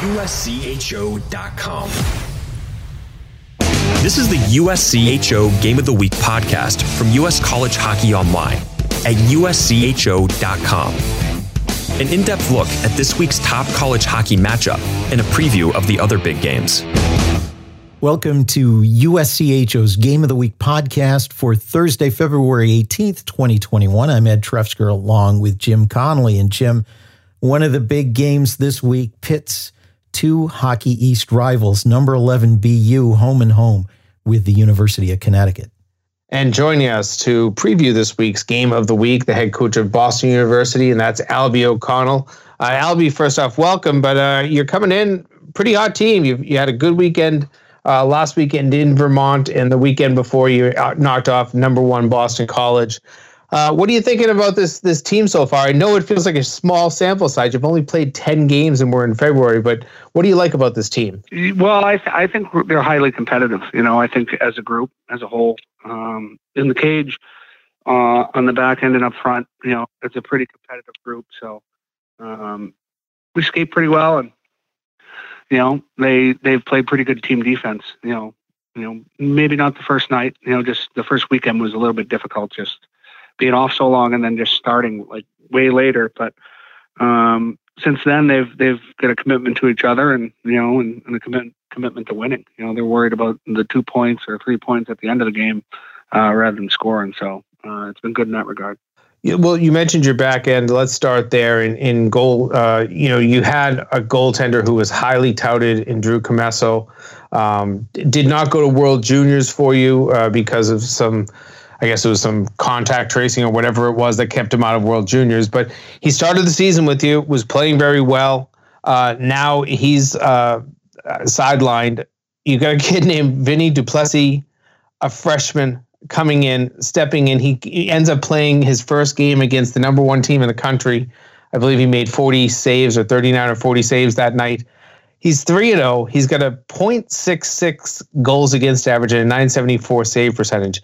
USCHO.com. This is the USCHO Game of the Week podcast from US College Hockey Online at USCHO.com. An in depth look at this week's top college hockey matchup and a preview of the other big games. Welcome to USCHO's Game of the Week podcast for Thursday, February 18th, 2021. I'm Ed Trefzger along with Jim Connolly. And Jim, one of the big games this week pits two Hockey East rivals, number 11 BU, home and home with the University of Connecticut. And joining us to preview this week's game of the week, the head coach of Boston University, and that's Albie O'Connell. Uh, Albie, first off, welcome, but uh, you're coming in pretty hot team. you you had a good weekend uh, last weekend in Vermont, and the weekend before you knocked off number one Boston College. Uh, what are you thinking about this this team so far? I know it feels like a small sample size. You've only played ten games, and we're in February. But what do you like about this team? Well, I th- I think they're highly competitive. You know, I think as a group, as a whole, um, in the cage, uh, on the back end and up front, you know, it's a pretty competitive group. So um, we skate pretty well, and you know, they they've played pretty good team defense. You know, you know, maybe not the first night. You know, just the first weekend was a little bit difficult, just being off so long and then just starting like way later. But um, since then, they've they've got a commitment to each other, and you know, and, and a commit, commitment to winning. You know, they're worried about the two points or three points at the end of the game uh, rather than scoring. So uh, it's been good in that regard. Yeah, well, you mentioned your back end. Let's start there. In, in goal, uh, you know, you had a goaltender who was highly touted in Drew Commesso. Um, did not go to World Juniors for you uh, because of some, I guess it was some contact tracing or whatever it was that kept him out of World Juniors. But he started the season with you, was playing very well. Uh, now he's uh, sidelined. You got a kid named Vinny Du Plessis, a freshman coming in, stepping in. He, he, ends up playing his first game against the number one team in the country. I believe he made 40 saves or 39 or 40 saves that night. He's 3 0. He's got a .66 goals against average and a 974 save percentage.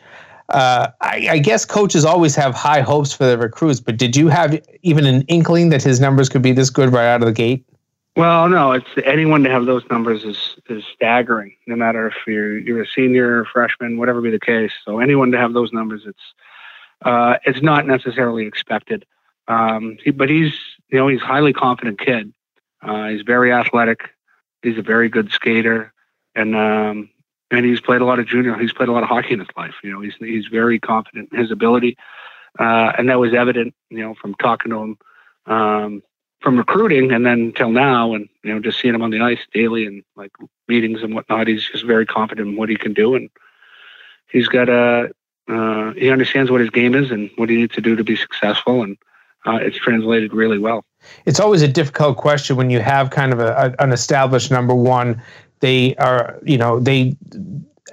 Uh, I, I, guess coaches always have high hopes for their recruits, but did you have even an inkling that his numbers could be this good right out of the gate? Well, no, it's anyone to have those numbers is is staggering. No matter if you're you're a senior, freshman, whatever be the case. So anyone to have those numbers, it's uh, it's not necessarily expected. Um, he, but he's you know he's a highly confident kid. Uh, he's very athletic. He's a very good skater, and um, and he's played a lot of junior. He's played a lot of hockey in his life. You know, he's he's very confident in his ability, uh, and that was evident. You know, from talking to him. Um, from recruiting and then till now and you know just seeing him on the ice daily and like meetings and whatnot he's just very confident in what he can do and he's got a uh, he understands what his game is and what he needs to do to be successful and uh, it's translated really well it's always a difficult question when you have kind of a, a, an established number one they are you know they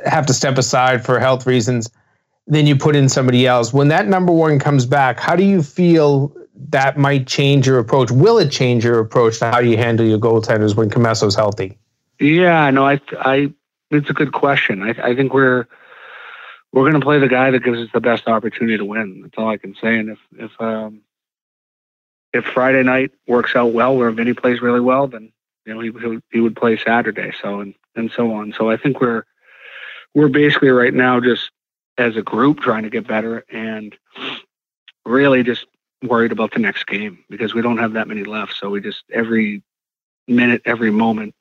have to step aside for health reasons then you put in somebody else when that number one comes back how do you feel that might change your approach. Will it change your approach to how you handle your goaltenders when Commesso's healthy? Yeah, no, I, I, it's a good question. I, I think we're we're going to play the guy that gives us the best opportunity to win. That's all I can say. And if if um, if Friday night works out well, where Vinny plays really well, then you know he he, would play Saturday. So and and so on. So I think we're we're basically right now just as a group trying to get better and really just worried about the next game because we don't have that many left. So we just every minute, every moment,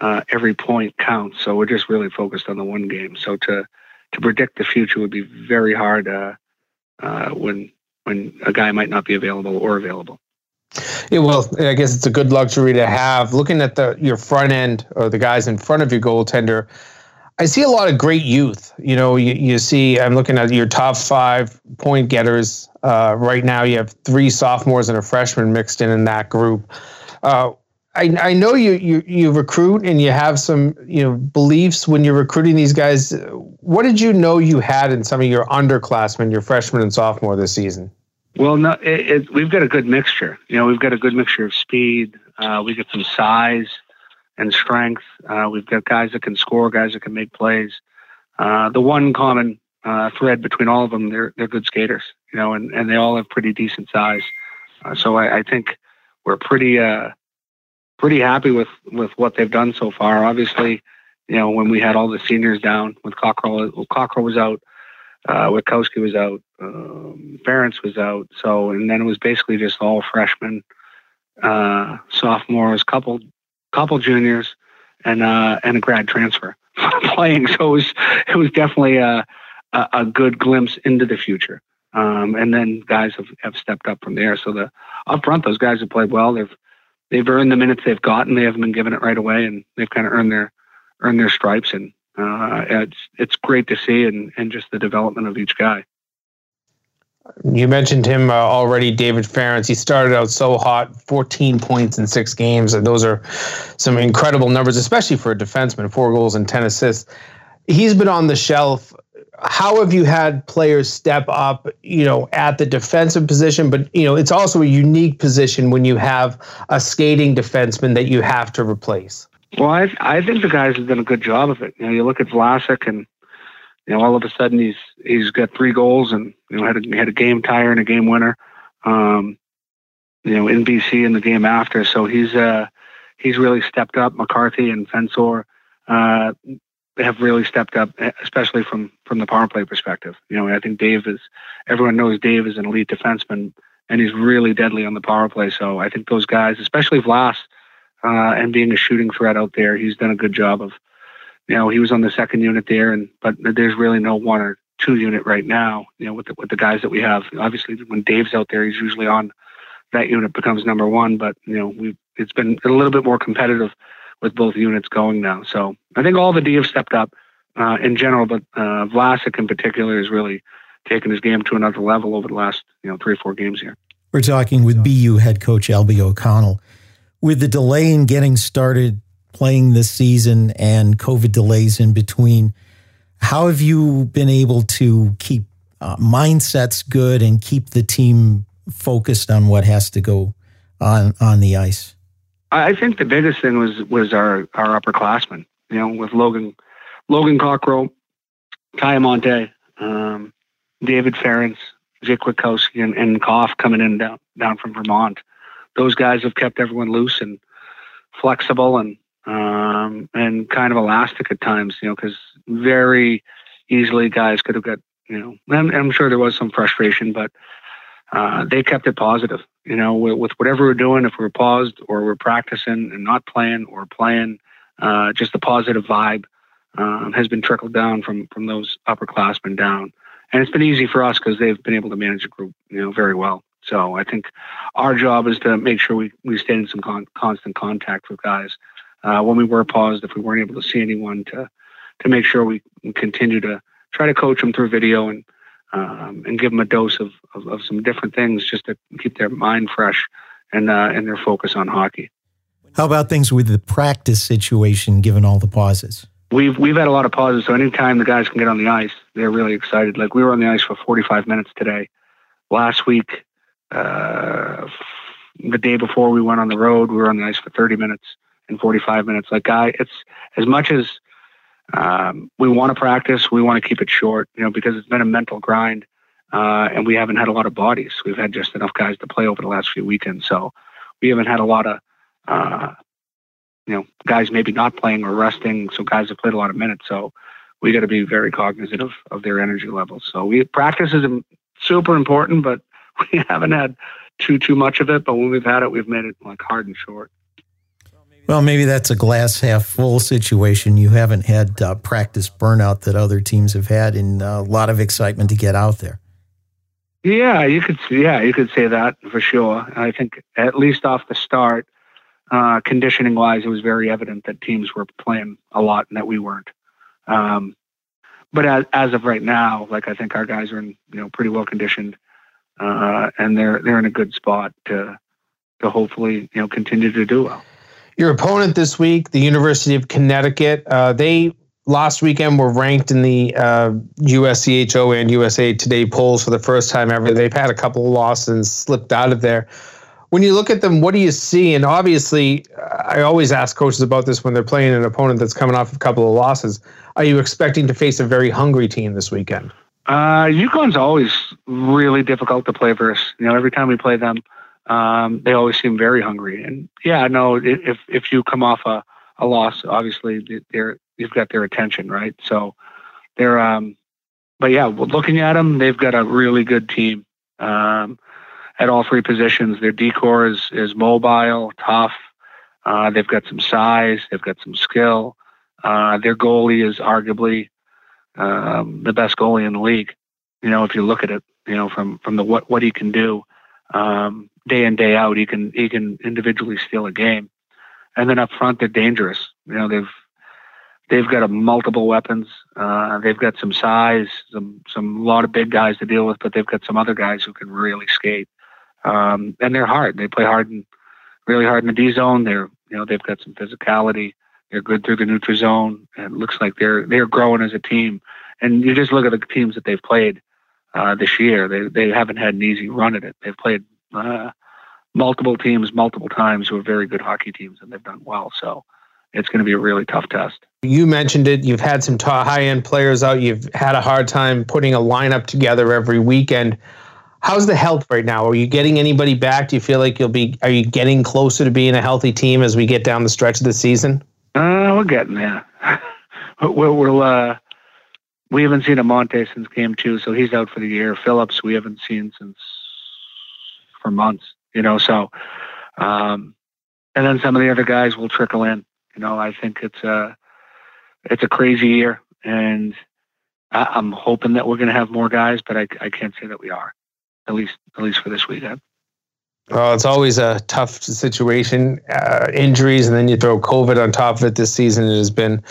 uh, every point counts. So we're just really focused on the one game. So to to predict the future would be very hard uh, uh, when when a guy might not be available or available. Yeah, well, I guess it's a good luxury to have. Looking at the your front end or the guys in front of your goaltender, I see a lot of great youth. You know, you, you see, I'm looking at your top five point getters uh, right now. You have three sophomores and a freshman mixed in in that group. Uh, I, I know you, you you recruit and you have some you know beliefs when you're recruiting these guys. What did you know you had in some of your underclassmen, your freshman and sophomore this season? Well, no, it, it, we've got a good mixture. You know, we've got a good mixture of speed. Uh, we get some size and strength. Uh, we've got guys that can score, guys that can make plays. Uh, the one common uh, thread between all of them, they're they're good skaters. You know, and, and they all have pretty decent size. Uh, so I, I, think we're pretty uh, pretty happy with with what they've done so far. Obviously, you know, when we had all the seniors down, with Cockerill, Cockerill was out, uh, Witkowski was out, um, Farrance was out. So, and then it was basically just all freshmen, uh, sophomores, couple, couple juniors, and uh, and a grad transfer playing. So it was it was definitely a a, good glimpse into the future. Um, and then guys have, have stepped up from there. So the up front, those guys have played well. They've they've earned the minutes they've gotten. They haven't been given it right away, and they've kind of earned their earned their stripes. And uh, it's it's great to see, and and just the development of each guy. You mentioned him uh, already, David Farrance. He started out so hot, 14 points in six games. And those are some incredible numbers, especially for a defenseman, four goals and 10 assists. He's been on the shelf how have you had players step up, you know, at the defensive position? But you know, it's also a unique position when you have a skating defenseman that you have to replace. Well, I I think the guys have done a good job of it. You know, you look at Vlasic, and you know, all of a sudden he's he's got three goals, and you know, had a had a game tire and a game winner. Um, you know, in BC in the game after, so he's uh he's really stepped up. McCarthy and Fensore. Uh, have really stepped up, especially from from the power play perspective. You know, I think Dave is everyone knows Dave is an elite defenseman, and he's really deadly on the power play. So I think those guys, especially Vlas, uh, and being a shooting threat out there, he's done a good job of. You know, he was on the second unit there, and but there's really no one or two unit right now. You know, with the, with the guys that we have. Obviously, when Dave's out there, he's usually on that unit becomes number one. But you know, we it's been a little bit more competitive with both units going now. So I think all the D have stepped up uh, in general, but uh, Vlasic in particular has really taken his game to another level over the last you know three or four games here. We're talking with BU head coach Albie O'Connell. With the delay in getting started playing this season and COVID delays in between, how have you been able to keep uh, mindsets good and keep the team focused on what has to go on on the ice? I think the biggest thing was was our our upperclassmen. You know, with Logan Logan Cockerill, Kaya Monte, um, David Farrance, Jake Witkowski, and, and Koff coming in down down from Vermont. Those guys have kept everyone loose and flexible and um, and kind of elastic at times. You know, because very easily guys could have got you know. And I'm sure there was some frustration, but uh, they kept it positive. You know, with, with, whatever we're doing, if we're paused or we're practicing and not playing or playing, uh, just the positive vibe um, has been trickled down from from those upperclassmen down, and it's been easy for us because they've been able to manage the group, you know, very well. So I think our job is to make sure we we stay in some con- constant contact with guys uh, when we were paused. If we weren't able to see anyone, to to make sure we continue to try to coach them through video and um, and give them a dose of, of, of, some different things just to keep their mind fresh and uh, and their focus on hockey. How about things with the practice situation, given all the pauses? We've we've had a lot of pauses, so anytime the guys can get on the ice, they're really excited. Like we were on the ice for 45 minutes today. Last week, uh, the day before we went on the road, we were on the ice for 30 minutes and 45 minutes. Like guy, it's as much as um, we want to practice. We want to keep it short, you know, because it's been a mental grind, uh, and we haven't had a lot of bodies. We've had just enough guys to play over the last few weekends, so we haven't had a lot of, uh, you know, guys maybe not playing or resting. So guys have played a lot of minutes. So we got to be very cognizant of, of their energy levels. So we practice is super important, but we haven't had too too much of it. But when we've had it, we've made it like hard and short. Well, maybe that's a glass half full situation. You haven't had uh, practice burnout that other teams have had, and uh, a lot of excitement to get out there. Yeah, you could. Yeah, you could say that for sure. I think at least off the start, uh, conditioning wise, it was very evident that teams were playing a lot and that we weren't. Um, but as, as of right now, like I think our guys are in you know pretty well conditioned, uh, and they're they're in a good spot to to hopefully you know continue to do well. Your opponent this week, the University of Connecticut, uh, they last weekend were ranked in the uh, USCHO and USA Today polls for the first time ever. They've had a couple of losses and slipped out of there. When you look at them, what do you see? And obviously, I always ask coaches about this when they're playing an opponent that's coming off a couple of losses. Are you expecting to face a very hungry team this weekend? Uh, UConn's always really difficult to play versus. You know, every time we play them, um, they always seem very hungry. And yeah, no, if if you come off a, a loss, obviously they're you've got their attention, right? So they're um, but yeah, looking at them, they've got a really good team um, at all three positions. Their D corps is is mobile, tough. Uh, they've got some size. They've got some skill. Uh, their goalie is arguably um, the best goalie in the league. You know, if you look at it, you know, from from the what what he can do. Um, day in day out. He can he can individually steal a game, and then up front they're dangerous. You know they've they've got a multiple weapons. Uh, they've got some size, some some lot of big guys to deal with, but they've got some other guys who can really skate. Um, and they're hard. They play hard and really hard in the D zone. They're you know they've got some physicality. They're good through the neutral zone, and it looks like they're they're growing as a team. And you just look at the teams that they've played uh, this year. They they haven't had an easy run at it. They've played uh, multiple teams multiple times who are very good hockey teams and they've done well. So it's going to be a really tough test. You mentioned it. You've had some high end players out. You've had a hard time putting a lineup together every weekend. How's the health right now? Are you getting anybody back? Do you feel like you'll be? Are you getting closer to being a healthy team as we get down the stretch of the season? Uh, we're getting there. we'll, we'll uh, we haven't seen Amonte since game two, so he's out for the year. Phillips, we haven't seen since for months you know, so, um, and then some of the other guys will trickle in. You know, I think it's a, it's a crazy year and I, am hoping that we're going to have more guys, but I, I can't say that we are, at least, at least for this weekend. Well, it's always a tough situation, uh, injuries, and then you throw COVID on top of it. This season it has been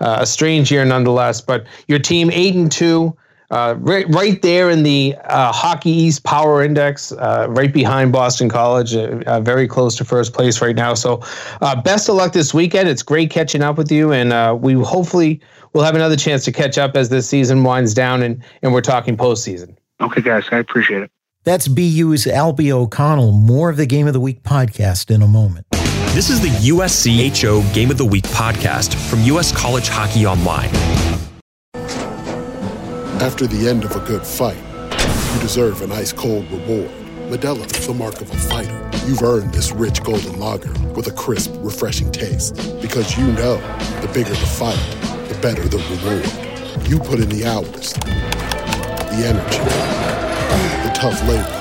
uh, a strange year, nonetheless. But your team eight and two, uh, right, right there in the uh, Hockey East Power Index, uh, right behind Boston College, uh, very close to first place right now. So, best of luck this weekend. It's great catching up with you, and we hopefully will have another chance to catch up as this season winds down and, and we're talking postseason. Okay, guys, I appreciate it. That's BU's Albie O'Connell. More of the Game of the Week podcast in a moment. This is the USCHO Game of the Week podcast from US College Hockey Online. After the end of a good fight, you deserve an ice cold reward. Modelo is the mark of a fighter. You've earned this rich golden lager with a crisp, refreshing taste. Because you know the bigger the fight, the better the reward. You put in the hours, the energy, the tough labor.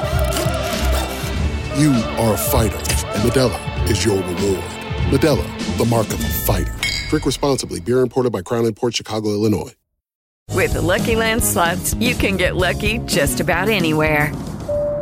You are a fighter, and Modelo is your reward. Modelo, the mark of a fighter. Drink responsibly. Beer imported by Crown Port Chicago, Illinois. With the Lucky Land slots, you can get lucky just about anywhere.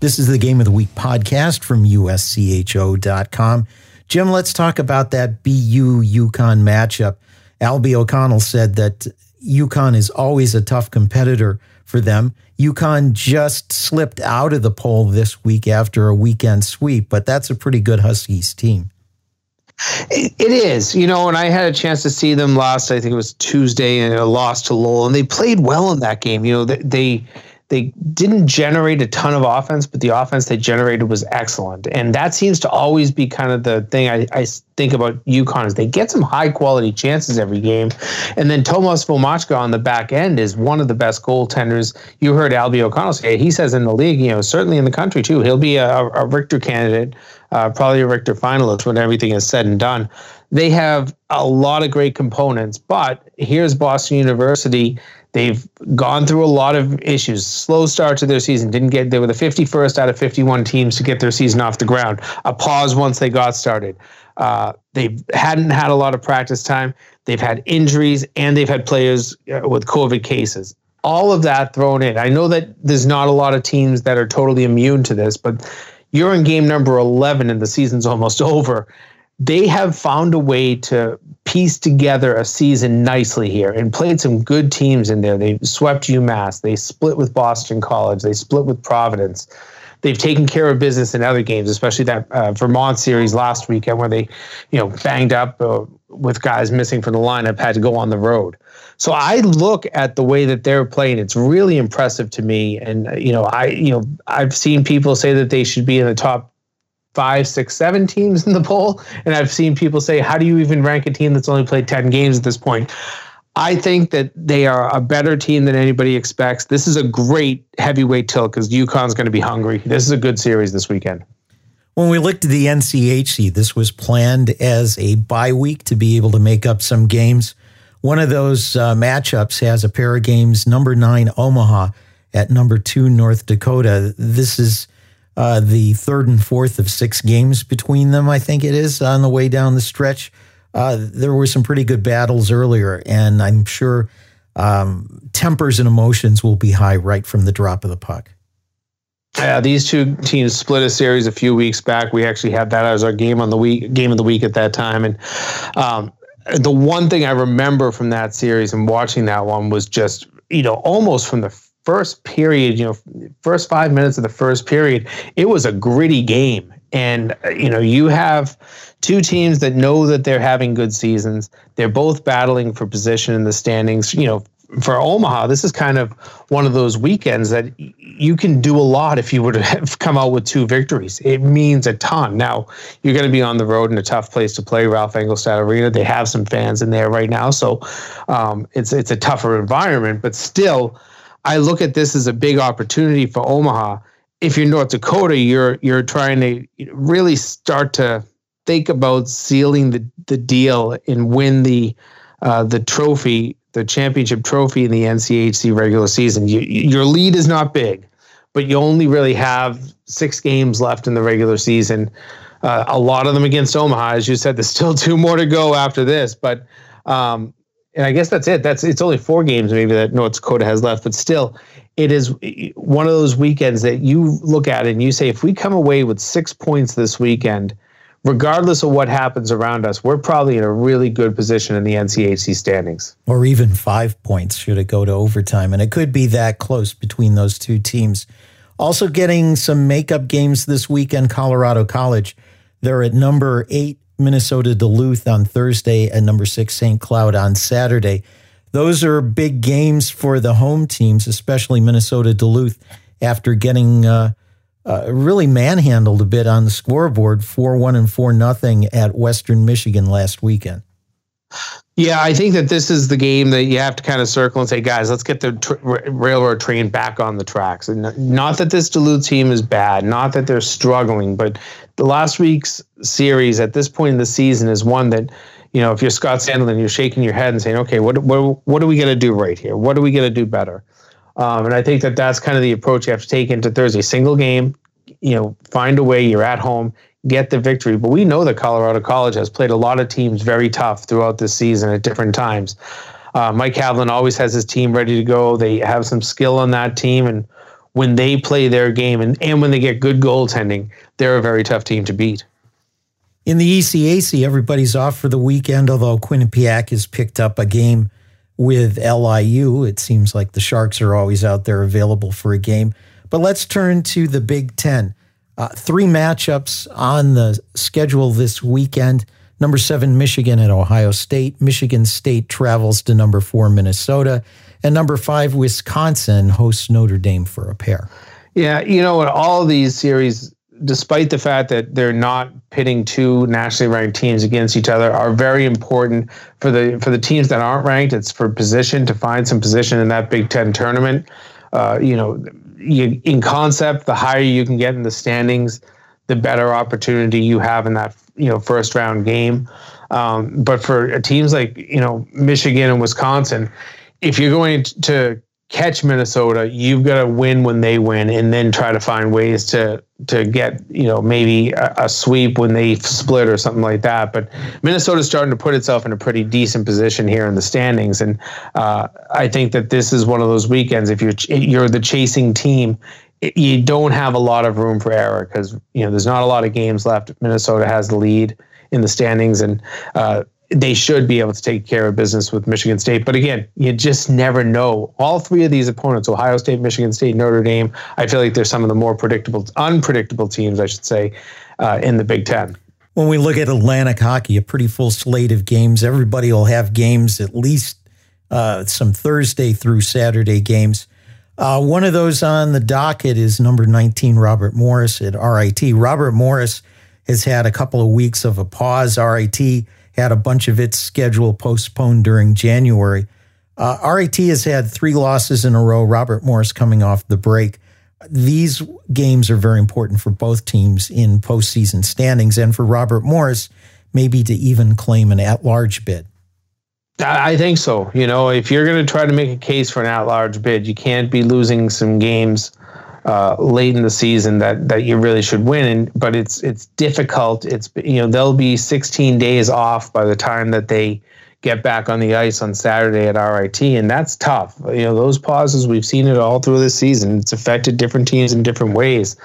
This is the Game of the Week podcast from USCHO.com. Jim, let's talk about that BU UConn matchup. Albie O'Connell said that UConn is always a tough competitor for them. UConn just slipped out of the poll this week after a weekend sweep, but that's a pretty good Huskies team. It, is, you know, and I had a chance to see them last. I think it was Tuesday, and a loss to Lowell, and they played well in that game. You know, they, they they didn't generate a ton of offense, but the offense they generated was excellent. And that seems to always be kind of the thing I, I think about UConn is they get some high quality chances every game. And then Tomas Vomacka on the back end is one of the best goaltenders. You heard Albie O'Connell say he says in the league, you know, certainly in the country too. He'll be a, a Richter candidate, uh, probably a Richter finalist when everything is said and done. They have a lot of great components, but here's Boston University They've gone through a lot of issues. Slow start to their season. Didn't get they were the 51st out of 51 teams to get their season off the ground. A pause once they got started. Uh, they hadn't had a lot of practice time. They've had injuries and they've had players uh, with COVID cases. All of that thrown in. I know that there's not a lot of teams that are totally immune to this, but you're in game number 11 and the season's almost over they have found a way to piece together a season nicely here and played some good teams in there. They swept UMass. They split with Boston College. They split with Providence. They've taken care of business in other games, especially that uh, Vermont series last weekend where they, you know, banged up uh, with guys missing from the lineup, had to go on the road. So I look at the way that they're playing. It's really impressive to me. And you know, I you know I've seen people say that they should be in the top five, six, seven teams in the poll. And I've seen people say, how do you even rank a team that's only played 10 games at this point? I think that they are a better team than anybody expects. This is a great heavyweight tilt because UConn's going to be hungry. This is a good series this weekend. When we looked at the NCHC, this was planned as a bye week to be able to make up some games. One of those uh, matchups has a pair of games, number nine Omaha at number two North Dakota. This is uh, the third and fourth of six games between them, I think it is, on the way down the stretch. Uh, there were some pretty good battles earlier, and I'm sure um, tempers and emotions will be high right from the drop of the puck. Yeah, these two teams split a series a few weeks back. We actually had that as our game on the week, game of the week at that time, and um, the one thing I remember from that series and watching that one was just you know almost from the first period, you know, first five minutes of the first period, it was a gritty game. And, uh, you know, you have two teams that know that they're having good seasons. They're both battling for position in the standings. You know, for Omaha, this is kind of one of those weekends that you can do a lot if you were to have come out with two victories. It means a ton. Now, you're going to be on the road in a tough place to play, Ralph Engelstad Arena. They have some fans in there right now, so um, it's it's a tougher environment, but still I look at this as a big opportunity for Omaha. If you're North Dakota, you're you're trying to really start to think about sealing the, the deal and win the uh, the trophy, the championship trophy in the NCHC regular season. You, your lead is not big, but you only really have six games left in the regular season. Uh, a lot of them against Omaha, as you said. There's still two more to go after this, but um, and I guess that's it. That's it's only four games maybe that North Dakota has left, but still, it is one of those weekends that you look at and you say, if we come away with six points this weekend, regardless of what happens around us, we're probably in a really good position in the NCHC standings. Or even five points should it go to overtime, and it could be that close between those two teams. Also, getting some makeup games this weekend. Colorado College, they're at number eight Minnesota Duluth on Thursday and number six St. Cloud on Saturday. Those are big games for the home teams, especially Minnesota Duluth, after getting uh, uh, really manhandled a bit on the scoreboard, four one and four nothing at Western Michigan last weekend. Yeah, I think that this is the game that you have to kind of circle and say, guys, let's get the railroad train back on the tracks. And not that this Duluth team is bad, not that they're struggling, but the last week's series at this point in the season is one that, you know, if you're Scott Sandelin, you're shaking your head and saying, okay, what what what are we going to do right here? What are we going to do better? Um, and I think that that's kind of the approach you have to take into Thursday. Single game, you know, find a way. You're at home, get the victory. But we know that Colorado College has played a lot of teams very tough throughout this season at different times. Uh, Mike Haviland always has his team ready to go. They have some skill on that team, and when they play their game and, and when they get good goaltending, they're a very tough team to beat. In the ECAC, everybody's off for the weekend, although Quinnipiac has picked up a game with LIU. It seems like the Sharks are always out there available for a game. But let's turn to the Big Ten. Uh, three matchups on the schedule this weekend. Number seven, Michigan at Ohio State. Michigan State travels to number four, Minnesota. And number five, Wisconsin hosts Notre Dame for a pair. Yeah, you know, in all these series, despite the fact that they're not pitting two nationally ranked teams against each other, are very important for the for the teams that aren't ranked. It's for position to find some position in that Big Ten tournament. Uh, you know, you, in concept, the higher you can get in the standings, the better opportunity you have in that you know first round game. Um, but for teams like you know Michigan and Wisconsin, if you're going to catch Minnesota, you've got to win when they win, and then try to find ways to to get you know maybe a, a, sweep when they split or something like that. But Minnesota's starting to put itself in a pretty decent position here in the standings, and uh, I think that this is one of those weekends. If you're you're the chasing team, you don't have a lot of room for error because you know there's not a lot of games left. Minnesota has the lead in the standings, and uh, they should be able to take care of business with Michigan State. But again, you just never know. All three of these opponents, Ohio State, Michigan State, Notre Dame, I feel like they're some of the more predictable, unpredictable teams, I should say, uh, in the Big Ten. When we look at Atlantic hockey, a pretty full slate of games. Everybody will have games at least uh, some Thursday through Saturday games. Uh, one of those on the docket is number 19, Robert Morris at RIT. Robert Morris has had a couple of weeks of a pause. RIT had a bunch of its schedule postponed during January. Uh, RIT has had three losses in a row, Robert Morris coming off the break. These games are very important for both teams in postseason standings, and for Robert Morris, maybe to even claim an at large bid. I think so. You know, if you're going to try to make a case for an at large bid, you can't be losing some games uh, late in the season that that you really should win. And, but it's it's difficult. It's you know they'll be 16 days off by the time that they get back on the ice on Saturday at RIT, and that's tough. You know those pauses we've seen it all through the season. It's affected different teams in different ways.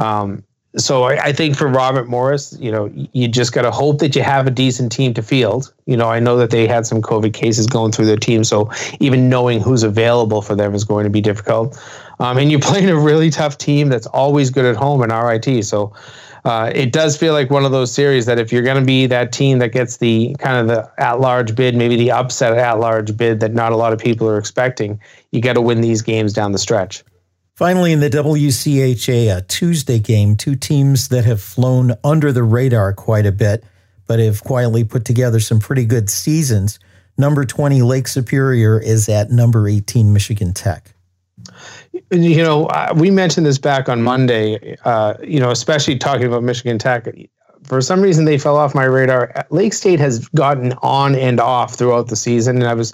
Um, so I, I, think for Robert Morris, you know, you just got to hope that you have a decent team to field. You know, I know that they had some COVID cases going through their team, so even knowing who's available for them is going to be difficult. Um, and you're playing a really tough team that's always good at home in RIT. So uh, it does feel like one of those series that if you're going to be that team that gets the kind of the at-large bid, maybe the upset at-large bid that not a lot of people are expecting, you got to win these games down the stretch. Finally, in the WCHA, a Tuesday game, two teams that have flown under the radar quite a bit, but have quietly put together some pretty good seasons. Number 20, Lake Superior, is at number 18, Michigan Tech you know, we mentioned this back on Monday, uh, you know, especially talking about Michigan Tech. For some reason, they fell off my radar. Lake State has gotten on and off throughout the season. And I was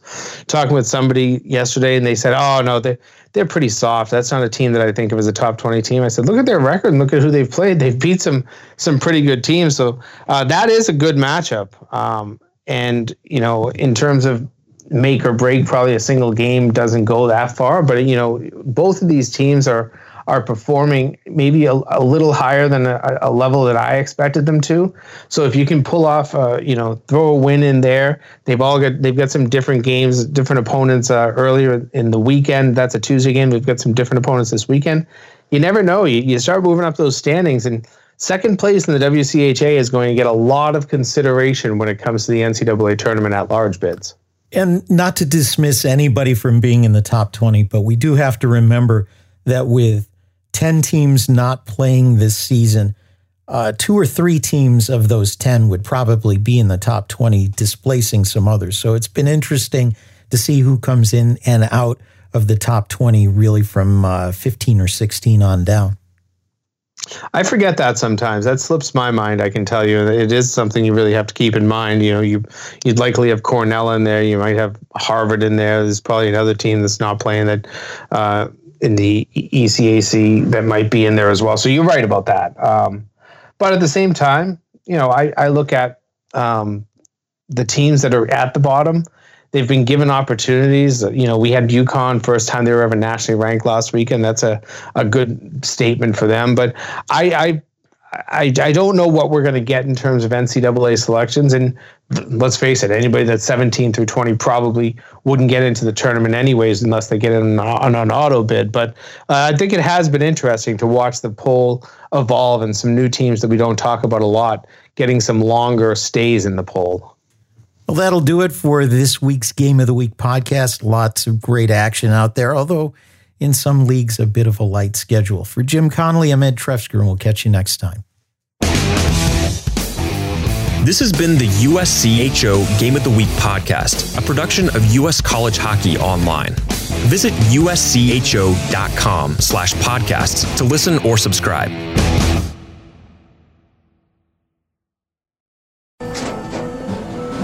talking with somebody yesterday, and they said, oh, no, they're, they're pretty soft. That's not a team that I think of as a top 20 team. I said, look at their record and look at who they've played. They've beat some, some pretty good teams. So uh, that is a good matchup. Um, and, you know, in terms of make or break. Probably a single game doesn't go that far, but you know, both of these teams are are performing maybe a, a little higher than a, a, level that I expected them to. So if you can pull off, uh, you know, throw a win in there, they've all got they've got some different games, different opponents uh, earlier in the weekend. That's a Tuesday game. We've got some different opponents this weekend. You never know. You, you start moving up those standings and. Second place in the WCHA is going to get a lot of consideration when it comes to the NCAA tournament at large bids. And not to dismiss anybody from being in the top 20, but we do have to remember that with 10 teams not playing this season, uh, two or three teams of those 10 would probably be in the top 20, displacing some others. So it's been interesting to see who comes in and out of the top 20, really from uh, 15 or 16 on down. I forget that sometimes. That slips my mind. I can tell you, it is something you really have to keep in mind. You know, you you'd likely have Cornell in there. You might have Harvard in there. There's probably another team that's not playing that uh, in the ECAC that might be in there as well. So you're right about that. Um, but at the same time, you know, I I look at um, the teams that are at the bottom they've been given opportunities. You know, we had UConn first time they were ever nationally ranked last weekend. That's a, a good statement for them. But I, I I, I don't know what we're going to get in terms of NCAA selections. And let's face it, anybody that's 17 through 20 probably wouldn't get into the tournament anyways unless they get in on an auto bid. But uh, I think it has been interesting to watch the poll evolve and some new teams that we don't talk about a lot getting some longer stays in the poll. Well, that'll do it for this week's Game of the Week podcast. Lots of great action out there, although in some leagues, a bit of a light schedule. For Jim Connolly, I'm Ed Trefzger, and we'll catch you next time. This has been the USCHO Game of the Week podcast, a production of U.S. College Hockey Online. Visit uscho.com slash podcasts to listen or subscribe.